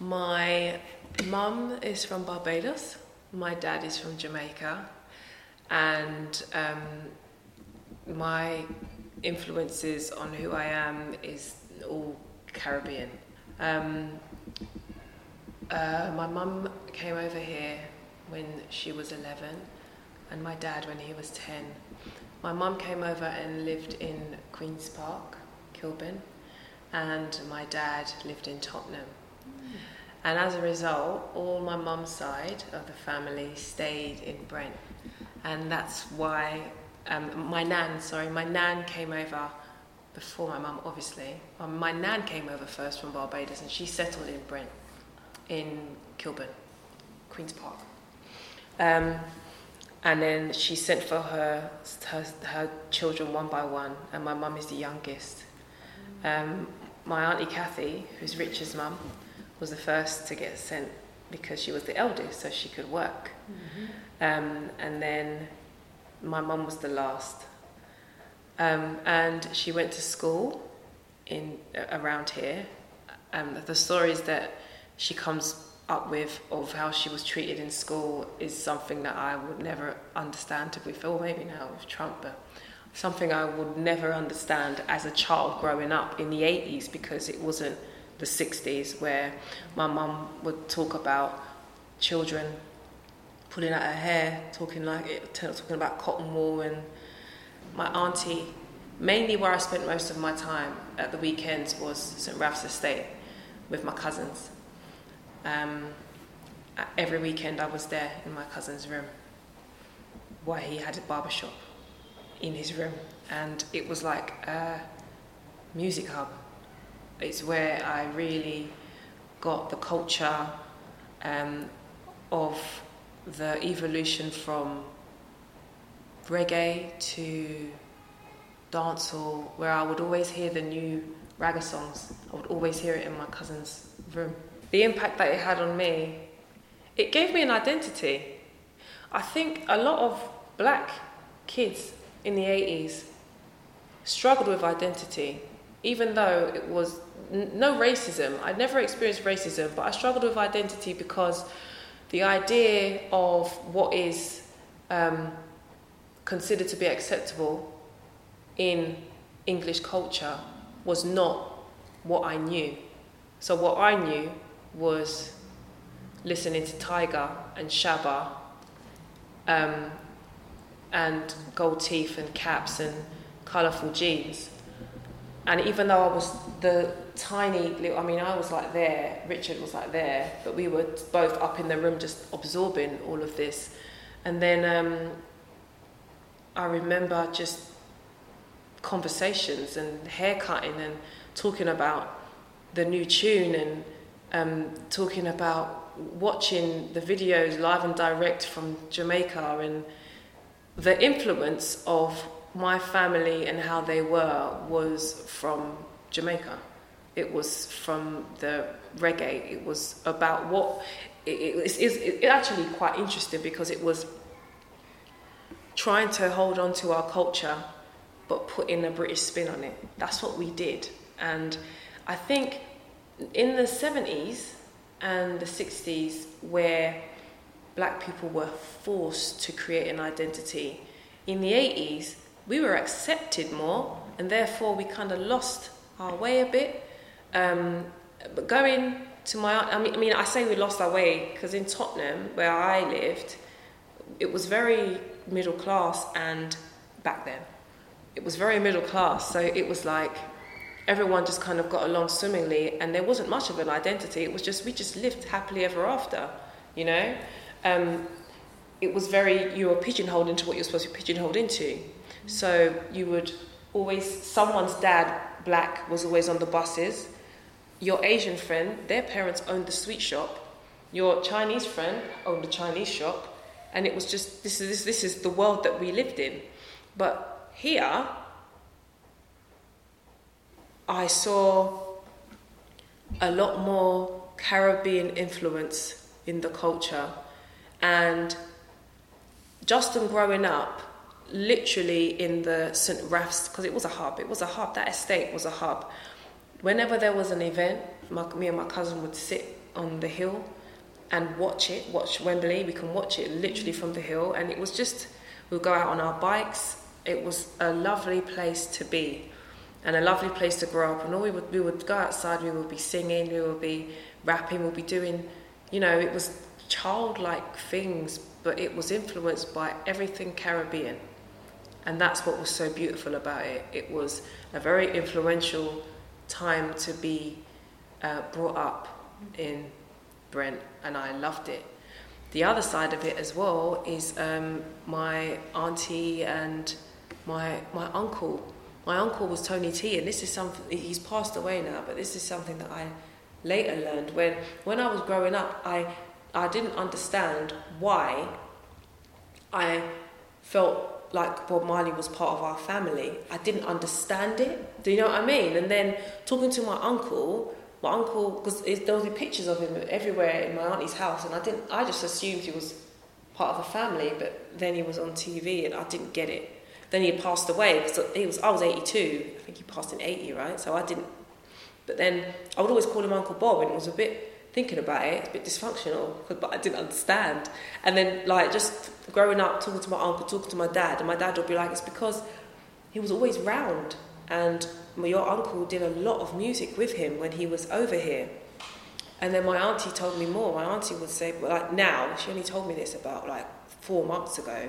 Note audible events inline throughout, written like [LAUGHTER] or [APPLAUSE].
My mum is from Barbados. My dad is from Jamaica, and um, my influences on who I am is all Caribbean. Um, uh, my mum came over here when she was 11, and my dad when he was 10. My mum came over and lived in Queen's Park, Kilburn, and my dad lived in Tottenham. And as a result, all my mum's side of the family stayed in Brent. And that's why um, my nan, sorry, my nan came over before my mum, obviously. Um, my nan came over first from Barbados and she settled in Brent, in Kilburn, Queen's Park. Um, and then she sent for her, her, her children one by one, and my mum is the youngest. Um, my auntie Kathy, who's Richard's mum, was the first to get sent because she was the eldest, so she could work. Mm-hmm. Um, and then my mum was the last. Um, and she went to school in around here. And the stories that she comes up with of how she was treated in school is something that I would never understand to be fair, maybe now with Trump, but something I would never understand as a child growing up in the 80s because it wasn't the 60s where my mum would talk about children pulling out her hair, talking like it, talking about cotton wool, and my auntie. Mainly, where I spent most of my time at the weekends was St Ralph's Estate with my cousins. Um, every weekend, I was there in my cousin's room, where he had a barber shop in his room, and it was like a music hub. It's where I really got the culture um, of the evolution from reggae to dancehall, where I would always hear the new ragga songs. I would always hear it in my cousin's room. The impact that it had on me, it gave me an identity. I think a lot of black kids in the 80s struggled with identity, even though it was n- no racism. I'd never experienced racism, but I struggled with identity because the idea of what is um, considered to be acceptable in English culture was not what I knew. So, what I knew was listening to Tiger and Shabba um, and gold teeth and caps and colourful jeans. And even though I was the tiny little, I mean, I was like there, Richard was like there, but we were both up in the room just absorbing all of this. And then um, I remember just conversations and haircutting and talking about the new tune and um, talking about watching the videos live and direct from Jamaica and the influence of my family and how they were was from Jamaica. It was from the reggae. It was about what. It, it, it, it actually quite interesting because it was trying to hold on to our culture but putting a British spin on it. That's what we did. And I think in the 70s and the 60s, where black people were forced to create an identity, in the 80s, we were accepted more, and therefore we kind of lost our way a bit. Um, but going to my, I mean, I mean, I say we lost our way because in Tottenham, where I lived, it was very middle class, and back then, it was very middle class. So it was like everyone just kind of got along swimmingly, and there wasn't much of an identity. It was just we just lived happily ever after, you know. Um, it was very you were pigeonholed into what you're supposed to be pigeonholed into. So you would always someone's dad, black, was always on the buses. Your Asian friend, their parents owned the sweet shop. Your Chinese friend owned the Chinese shop, and it was just this is this, is the world that we lived in. But here, I saw a lot more Caribbean influence in the culture, and Justin growing up literally in the St. Raf's, because it was a hub, it was a hub, that estate was a hub. Whenever there was an event, my, me and my cousin would sit on the hill and watch it, watch Wembley. We can watch it literally from the hill, and it was just we'd go out on our bikes. It was a lovely place to be, and a lovely place to grow up. And all we would we would go outside. We would be singing. We would be rapping. We'd be doing, you know, it was childlike things, but it was influenced by everything Caribbean, and that's what was so beautiful about it. It was a very influential time to be uh, brought up in Brent, and I loved it. The other side of it as well is um, my auntie and my my uncle. My uncle was Tony T, and this is something he's passed away now, but this is something that I later learned when when I was growing up. I I didn't understand why I felt like Bob Marley was part of our family. I didn't understand it. Do you know what I mean? And then talking to my uncle, my uncle because there was pictures of him everywhere in my auntie's house, and I didn't. I just assumed he was part of a family, but then he was on TV, and I didn't get it. Then he passed away because he was. I was eighty two. I think he passed in eighty, right? So I didn't. But then I would always call him Uncle Bob, and it was a bit thinking about it, it's a bit dysfunctional, but I didn't understand. And then, like, just growing up, talking to my uncle, talking to my dad, and my dad would be like, it's because he was always round and your uncle did a lot of music with him when he was over here. And then my auntie told me more. My auntie would say, well, like now, she only told me this about like four months ago,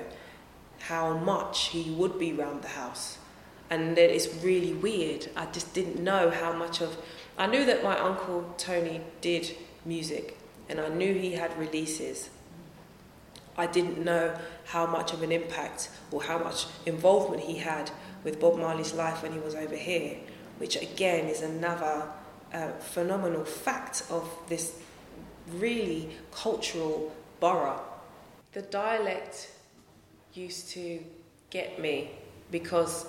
how much he would be round the house. And that it's really weird. I just didn't know how much of. I knew that my uncle Tony did music, and I knew he had releases. I didn't know how much of an impact or how much involvement he had with Bob Marley's life when he was over here, which again is another uh, phenomenal fact of this really cultural borough. The dialect used to get me because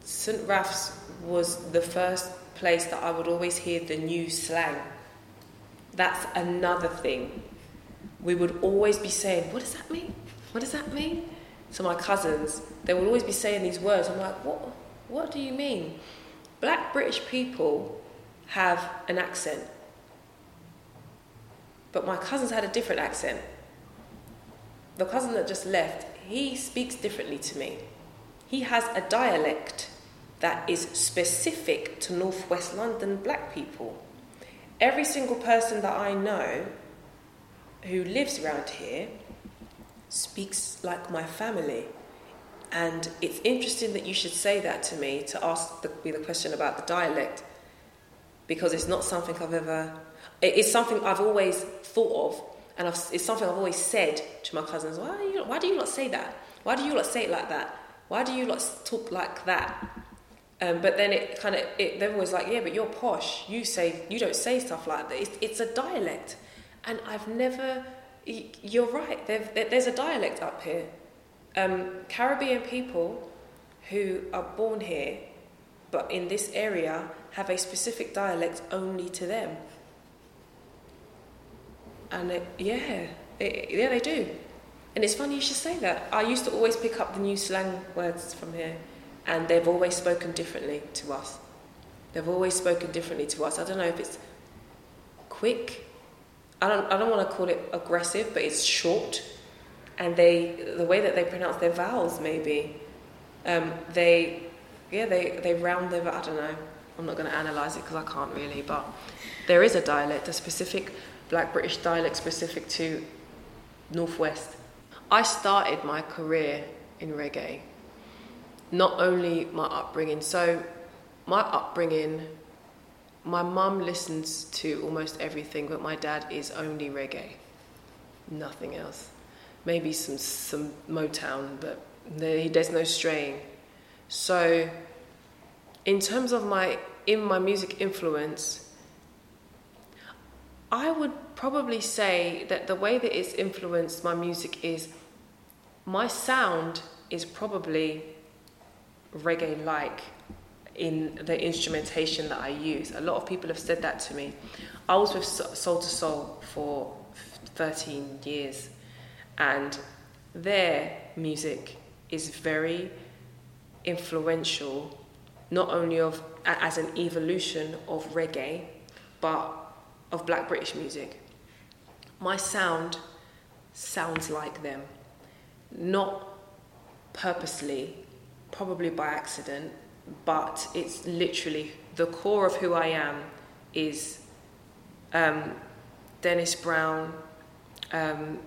St. Raph's was the first place that I would always hear the new slang. That's another thing. We would always be saying, What does that mean? What does that mean? to my cousins, they would always be saying these words. I'm like, what, what do you mean? Black British people have an accent. But my cousins had a different accent. The cousin that just left, he speaks differently to me. He has a dialect that is specific to northwest London black people. Every single person that I know who lives around here speaks like my family. And it's interesting that you should say that to me to ask the, me the question about the dialect, because it's not something I've ever. It's something I've always thought of, and I've, it's something I've always said to my cousins. Why, you, why do you not say that? Why do you not say it like that? Why do you not talk like that? Um, but then it kind of they're always like, yeah, but you're posh. You say you don't say stuff like that. It's, it's a dialect, and I've never you're right. There's a dialect up here. Um, Caribbean people who are born here, but in this area, have a specific dialect only to them. And it, yeah, it, yeah, they do. And it's funny you should say that. I used to always pick up the new slang words from here, and they've always spoken differently to us. They've always spoken differently to us. I don't know if it's quick I don't, I don't want to call it aggressive, but it's short. And they, the way that they pronounce their vowels, maybe, um, they, yeah, they, they round their, I don't know. I'm not going to analyse it because I can't really, but there is a dialect, a specific black British dialect specific to Northwest. I started my career in reggae, not only my upbringing. So, my upbringing my mum listens to almost everything, but my dad is only reggae, nothing else. Maybe some some Motown, but there's no straying. So, in terms of my in my music influence, I would probably say that the way that it's influenced my music is my sound is probably reggae like in the instrumentation that I use. A lot of people have said that to me. I was with Soul II Soul for 13 years, and their music is very influential, not only of as an evolution of reggae, but of Black British music. my sound sounds like them, not purposely, probably by accident, but it's literally the core of who I am is um, Dennis Brown, um,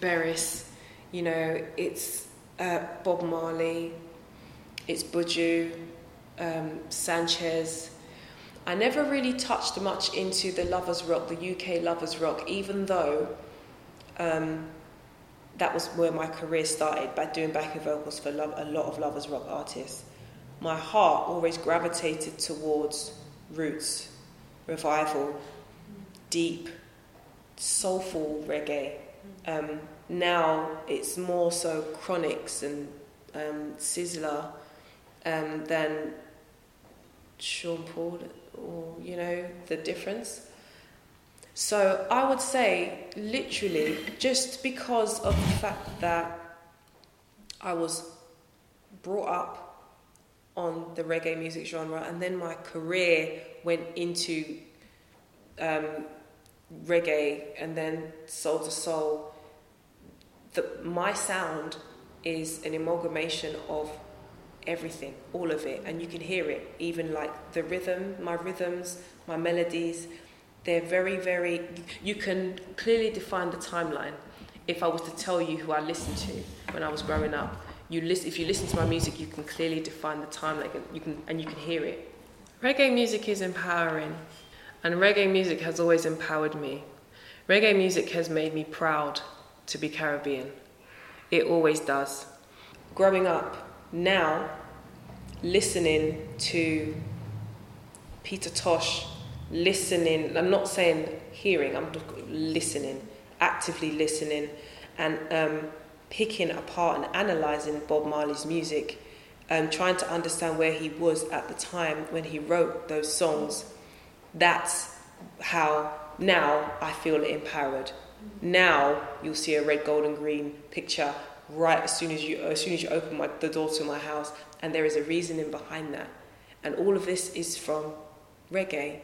Beres, you know, it's uh, Bob Marley, it's Buju, um, Sanchez. I never really touched much into the lovers rock, the UK lovers rock, even though um, that was where my career started by doing backing vocals for lo- a lot of lovers rock artists. My heart always gravitated towards roots, revival, deep, soulful reggae. Um, now it's more so Chronixx and um, Sizzla um, than Sean Paul, or you know the difference. So I would say, literally, just because of the fact that I was brought up on the reggae music genre, and then my career went into um, reggae and then Soul II Soul. The, my sound is an amalgamation of everything, all of it, and you can hear it. Even like the rhythm, my rhythms, my melodies, they're very, very. You can clearly define the timeline. If I was to tell you who I listened to when I was growing up, you listen. If you listen to my music, you can clearly define the timeline. You can and you can hear it. Reggae music is empowering, and reggae music has always empowered me. Reggae music has made me proud to be Caribbean. It always does. Growing up, now listening to Peter Tosh, listening, I'm not saying hearing, I'm listening, actively listening, and um, picking apart and analysing Bob Marley's music, um, trying to understand where he was at the time when he wrote those songs. That's how now I feel empowered. Now you'll see a red, gold, and green picture right as soon as you as soon as you open my, the door to my house, and there is a reasoning behind that. And all of this is from reggae.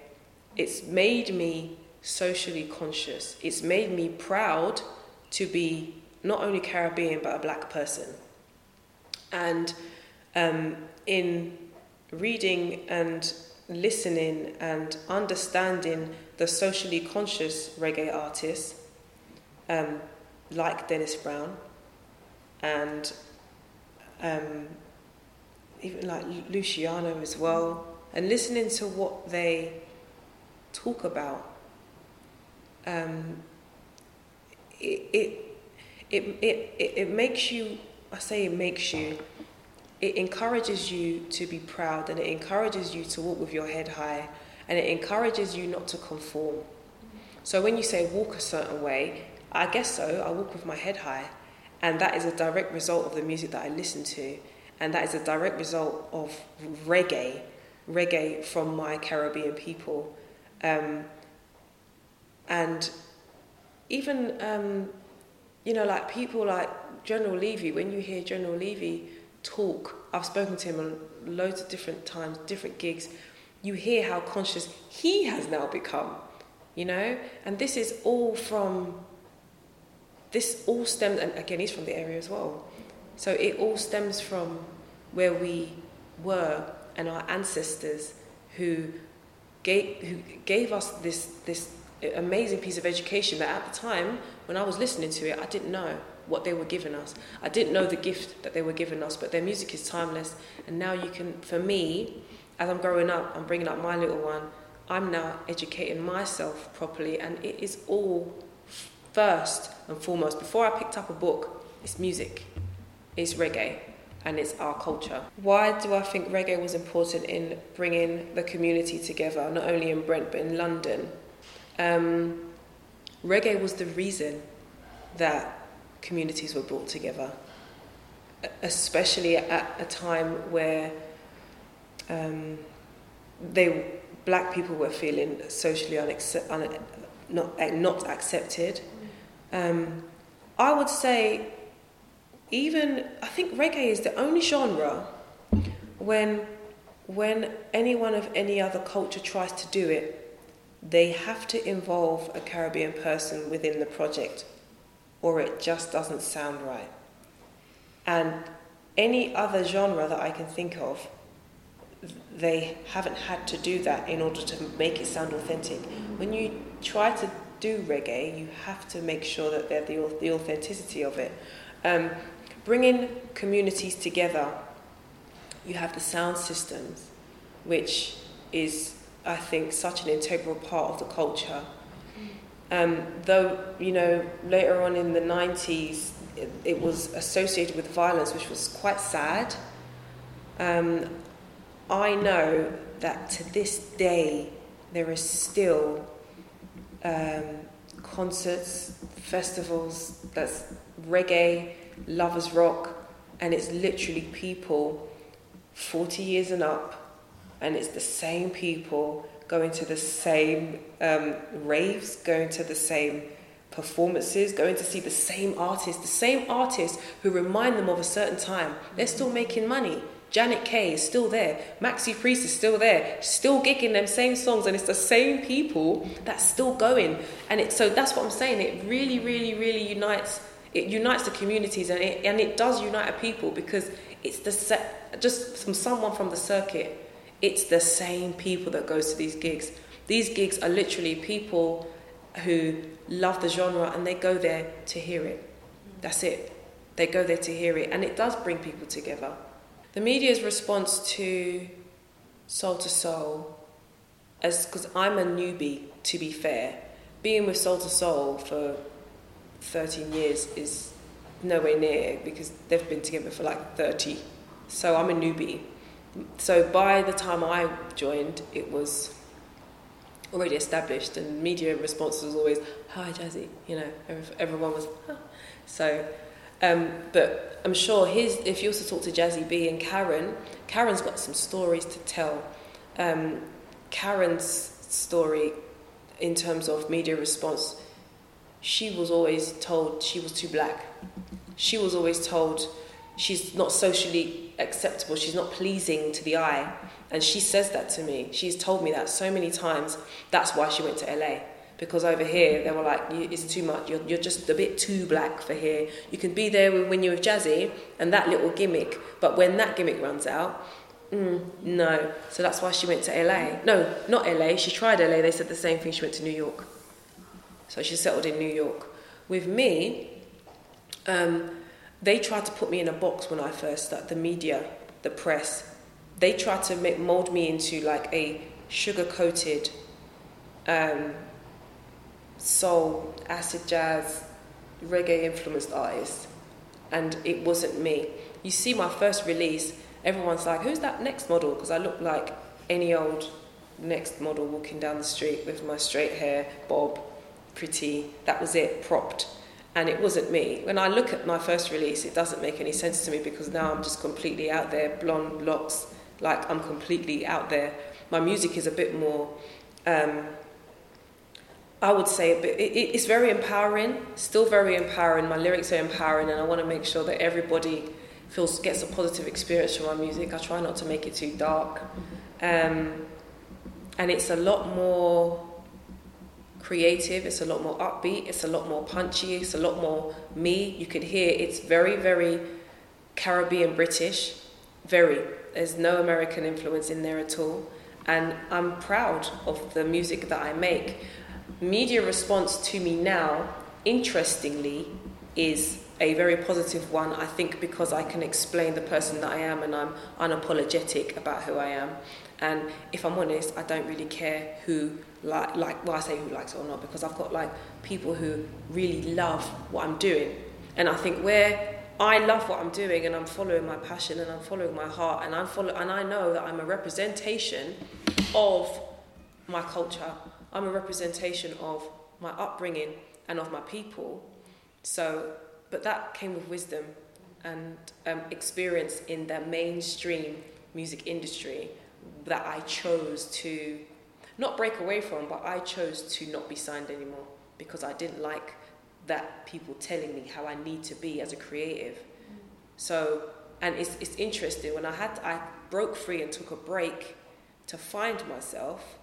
It's made me socially conscious. It's made me proud to be not only Caribbean but a black person. And um, in reading and listening and understanding the socially conscious reggae artists um, like Dennis Brown, and um, even like Luciano as well, and listening to what they talk about. Um, it, it, it, it, it makes you, I say it makes you, it encourages you to be proud and it encourages you to walk with your head high and it encourages you not to conform. So when you say walk a certain way, I guess so, I walk with my head high and that is a direct result of the music that I listen to. And that is a direct result of reggae, reggae from my Caribbean people. Um, and even, um, you know, like people like General Levy, when you hear General Levy talk, I've spoken to him on loads of different times, different gigs, you hear how conscious he has now become, you know? And this is all from this all stems, and again, he's from the area as well. So it all stems from where we were and our ancestors who gave, who gave us this, this amazing piece of education that at the time, when I was listening to it, I didn't know what they were giving us. I didn't know the gift that they were giving us, but their music is timeless. And now you can, for me, as I'm growing up, I'm bringing up my little one, I'm now educating myself properly, and it is all first and foremost, before I picked up a book, it's music, it's reggae, and it's our culture. Why do I think reggae was important in bringing the community together, not only in Brent but in London? Um, reggae was the reason that communities were brought together, especially at a time where um, they black people were feeling socially un, not, not accepted um, I would say, even I think reggae is the only genre when when anyone of any other culture tries to do it, they have to involve a Caribbean person within the project, or it just doesn't sound right. And any other genre that I can think of, they haven't had to do that in order to make it sound authentic. When you try to do reggae, you have to make sure that they're the, the authenticity of it. Um, bringing communities together, you have the sound systems, which is, I think, such an integral part of the culture. Um, though, you know, later on in the 90s, it, it was associated with violence, which was quite sad. Um, I know that to this day, there is still um, concerts, festivals that's reggae, lovers rock, and it's literally people 40 years and up, and it's the same people going to the same um, raves, going to the same performances, going to see the same artists, the same artists who remind them of a certain time. They're still making money. Janet Kay is still there. Maxi Priest is still there, still gigging them same songs, and it's the same people that's still going. And it, so that's what I'm saying. It really, really, really unites. It unites the communities, and it and it does unite a people because it's the set, just from someone from the circuit. It's the same people that goes to these gigs. These gigs are literally people who love the genre and they go there to hear it. That's it. They go there to hear it, and it does bring people together. The media's response to Soul II Soul, as because I'm a newbie, to be fair, being with Soul II Soul for 13 years is nowhere near because they've been together for like 30. So I'm a newbie. So by the time I joined, it was already established, and media response was always, "Hi, Jazzy," you know, everyone was, huh. so um, but I'm sure his, if you also talk to Jazzy B and Caron, Caron's got some stories to tell. Um, Caron's story, in terms of media response, she was always told she was too black. She was always told she's not socially acceptable, she's not pleasing to the eye. And she says that to me. She's told me that so many times. That's why she went to LA because over here they were like it's too much. You're, you're just a bit too black for here. You can be there when you're with jazzy and that little gimmick. But when that gimmick runs out mm, no. So that's why she went to la no not la she tried la they said the same thing. She went to new york so she settled in new york with me um, they tried to put me in a box when i first started the media the press they tried to make, mold me into like a sugar coated um, soul, acid jazz, reggae influenced artist, and it wasn't me. You see my first release, everyone's like, "Who's that next model?" Because I look like any old next model walking down the street with my straight hair, bob, pretty. That was it, propped. And it wasn't me. When I look at my first release, it doesn't make any sense to me because now I'm just completely out there, blonde locks, like I'm completely out there. My music is a bit more um, I would say it, it, it's very empowering, still very empowering. My lyrics are empowering, and I want to make sure that everybody feels gets a positive experience from my music. I try not to make it too dark, um, and it's a lot more creative. It's a lot more upbeat. It's a lot more punchy. It's a lot more me. You could hear it's very, very Caribbean British. Very. There's no American influence in there at all, and I'm proud of the music that I make media response to me now, interestingly, is a very positive one, I think, because I can explain the person that I am and I'm unapologetic about who I am. And if I'm honest, I don't really care who like like well I say who likes it or not because I've got like people who really love what I'm doing. And I think where I love what I'm doing and I'm following my passion and I'm following my heart and I'm follow and I know that I'm a representation of my culture I'm a representation of my upbringing and of my people. So, but that came with wisdom and um, experience in the mainstream music industry that I chose to not break away from, but I chose to not be signed anymore because I didn't like that people telling me how I need to be as a creative. So, and it's, it's interesting when I had I broke free and took a break to find myself,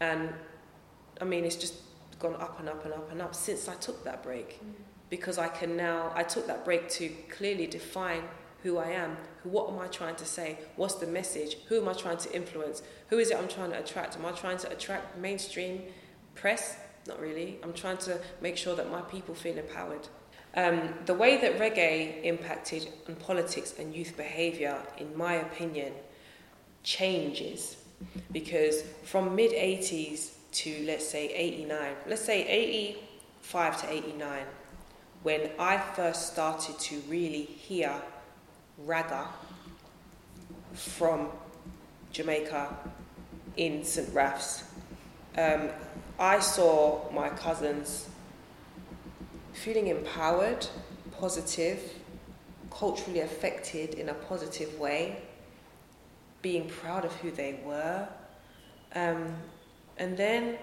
and I mean, it's just gone up and up and up and up since I took that break. Because I can now, I took that break to clearly define who I am. What am I trying to say? What's the message? Who am I trying to influence? Who is it I'm trying to attract? Am I trying to attract mainstream press? Not really. I'm trying to make sure that my people feel empowered. Um, the way that reggae impacted on politics and youth behaviour, in my opinion, changes because from mid 80s to let's say 89, let's say 85 to 89, when I first started to really hear ragga from Jamaica in St. Raf's, um, I saw my cousins feeling empowered, positive, culturally affected in a positive way, being proud of who they were. Um, and then,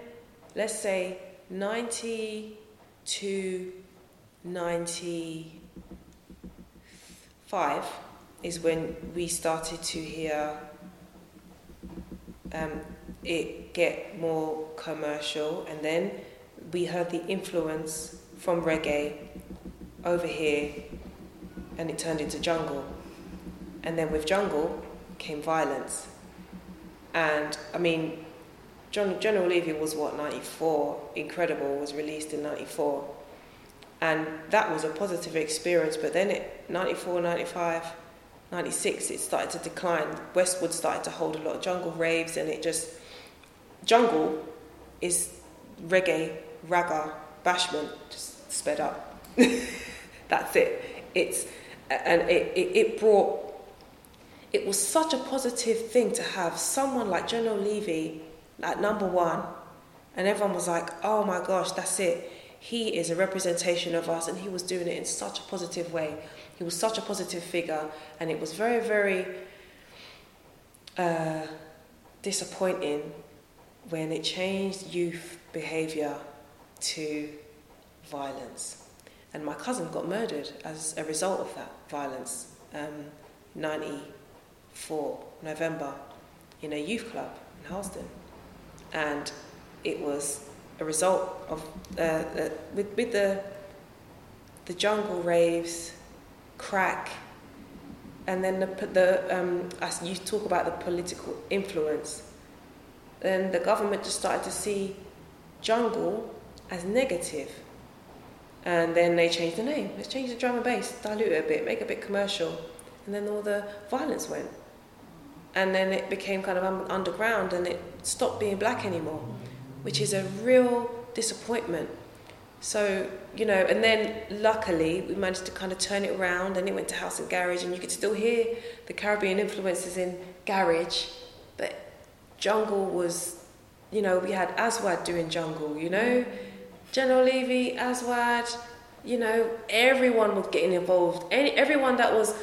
let's say, 90 to 95 is when we started to hear um, it get more commercial, and then we heard the influence from reggae over here, and it turned into jungle. And then with jungle came violence. And I mean, John, General Levy was what, 94? Incredible was released in 94. And that was a positive experience, but then it, 94, 95, 96, it started to decline. Westwood started to hold a lot of jungle raves, and it just, jungle is reggae, ragga, bashment, just sped up. [LAUGHS] That's it. It's, and it, it, it brought, it was such a positive thing to have someone like General Levy at number one, and everyone was like, oh my gosh, that's it. He is a representation of us, and he was doing it in such a positive way. He was such a positive figure, and it was very, very uh, disappointing when it changed youth behaviour to violence. And my cousin got murdered as a result of that violence, um, 94, November, in a youth club in Harlesden. And it was a result of, uh, uh, with, with the, the jungle raves, crack, and then the, the um, as you talk about the political influence, then the government just started to see jungle as negative. And then they changed the name. Let's change the drum and bass, dilute it a bit, make it a bit commercial. And then all the violence went. And then it became kind of underground and it stopped being black anymore, which is a real disappointment. So, you know, and then luckily we managed to kind of turn it around and it went to House and Garage and you could still hear the Caribbean influences in Garage, but Jungle was, you know, we had Aswad doing Jungle, you know, General Levy, Aswad, you know, everyone was getting involved. Any, everyone that was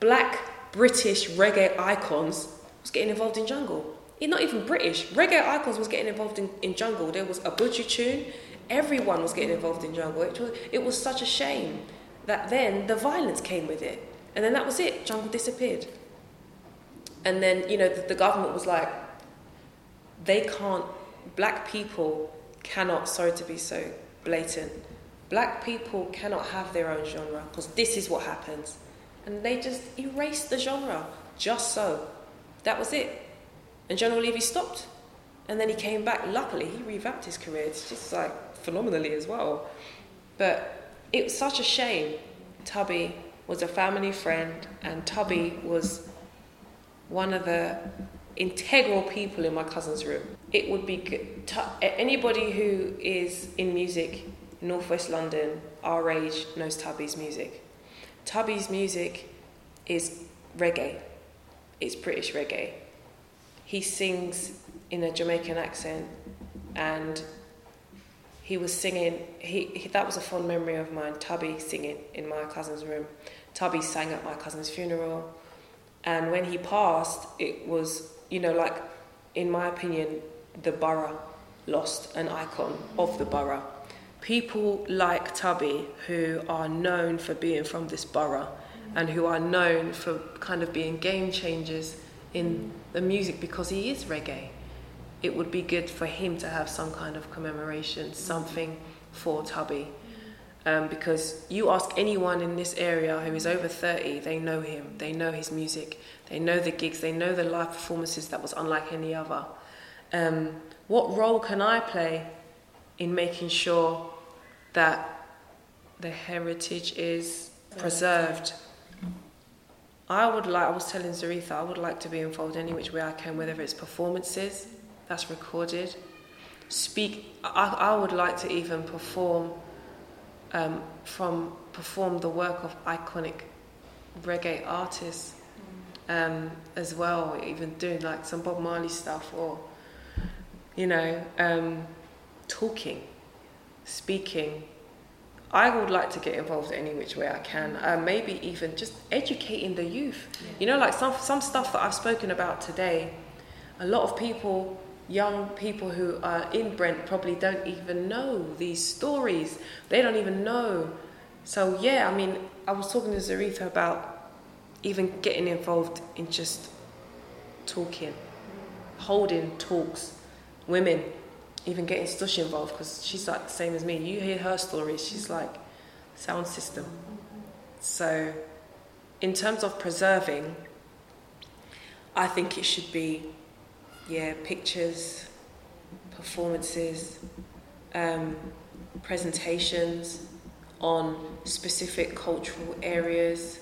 black British reggae icons was getting involved in jungle. Not even British. Reggae icons was getting involved in, in jungle. There was a Buju tune. Everyone was getting involved in jungle. It was, it was such a shame that then the violence came with it. And then that was it. Jungle disappeared. And then, you know, the, the government was like, they can't, black people cannot, sorry to be so blatant, black people cannot have their own genre because this is what happens. And they just erased the genre just so. That was it. And General Levy stopped. And then he came back. Luckily, he revamped his career. It's just like phenomenally as well. But it was such a shame. Tubby was a family friend, and Tubby was one of the integral people in my cousin's room. It would be good. Anybody who is in music, Northwest London, our age, knows Tubby's music. Tubby's music is reggae. It's British reggae. He sings in a Jamaican accent, and he was singing. He, he that was a fond memory of mine. Tubby singing in my cousin's room. Tubby sang at my cousin's funeral, and when he passed, it was you know, like, in my opinion, the borough lost an icon of the borough. People like Tubby, who are known for being from this borough and who are known for kind of being game changers in the music because he is reggae. it would be good for him to have some kind of commemoration, something for Tubby. Um, because you ask anyone in this area who is over 30, they know him, they know his music, they know the gigs, they know the live performances that was unlike any other. Um, what role can I play in making sure that the heritage is preserved? I would like, I was telling Zaretha, I would like to be involved any which way I can, whether it's performances that's recorded, speak, I, I would like to even perform um, from perform the work of iconic reggae artists um, as well, even doing like some Bob Marley stuff or, you know, um, talking, speaking. I would like to get involved any which way I can. Uh, maybe even just educating the youth. Yeah. You know, like some some stuff that I've spoken about today. A lot of people young people who are in Brent probably don't even know these stories. They don't even know. So yeah, I mean, I was talking to Zaretha about even getting involved in just talking, holding talks, women, even getting Stush involved because she's like the same as me. You hear her stories, she's like sound system. So, in terms of preserving, I think it should be yeah, pictures, performances, um, presentations on specific cultural areas,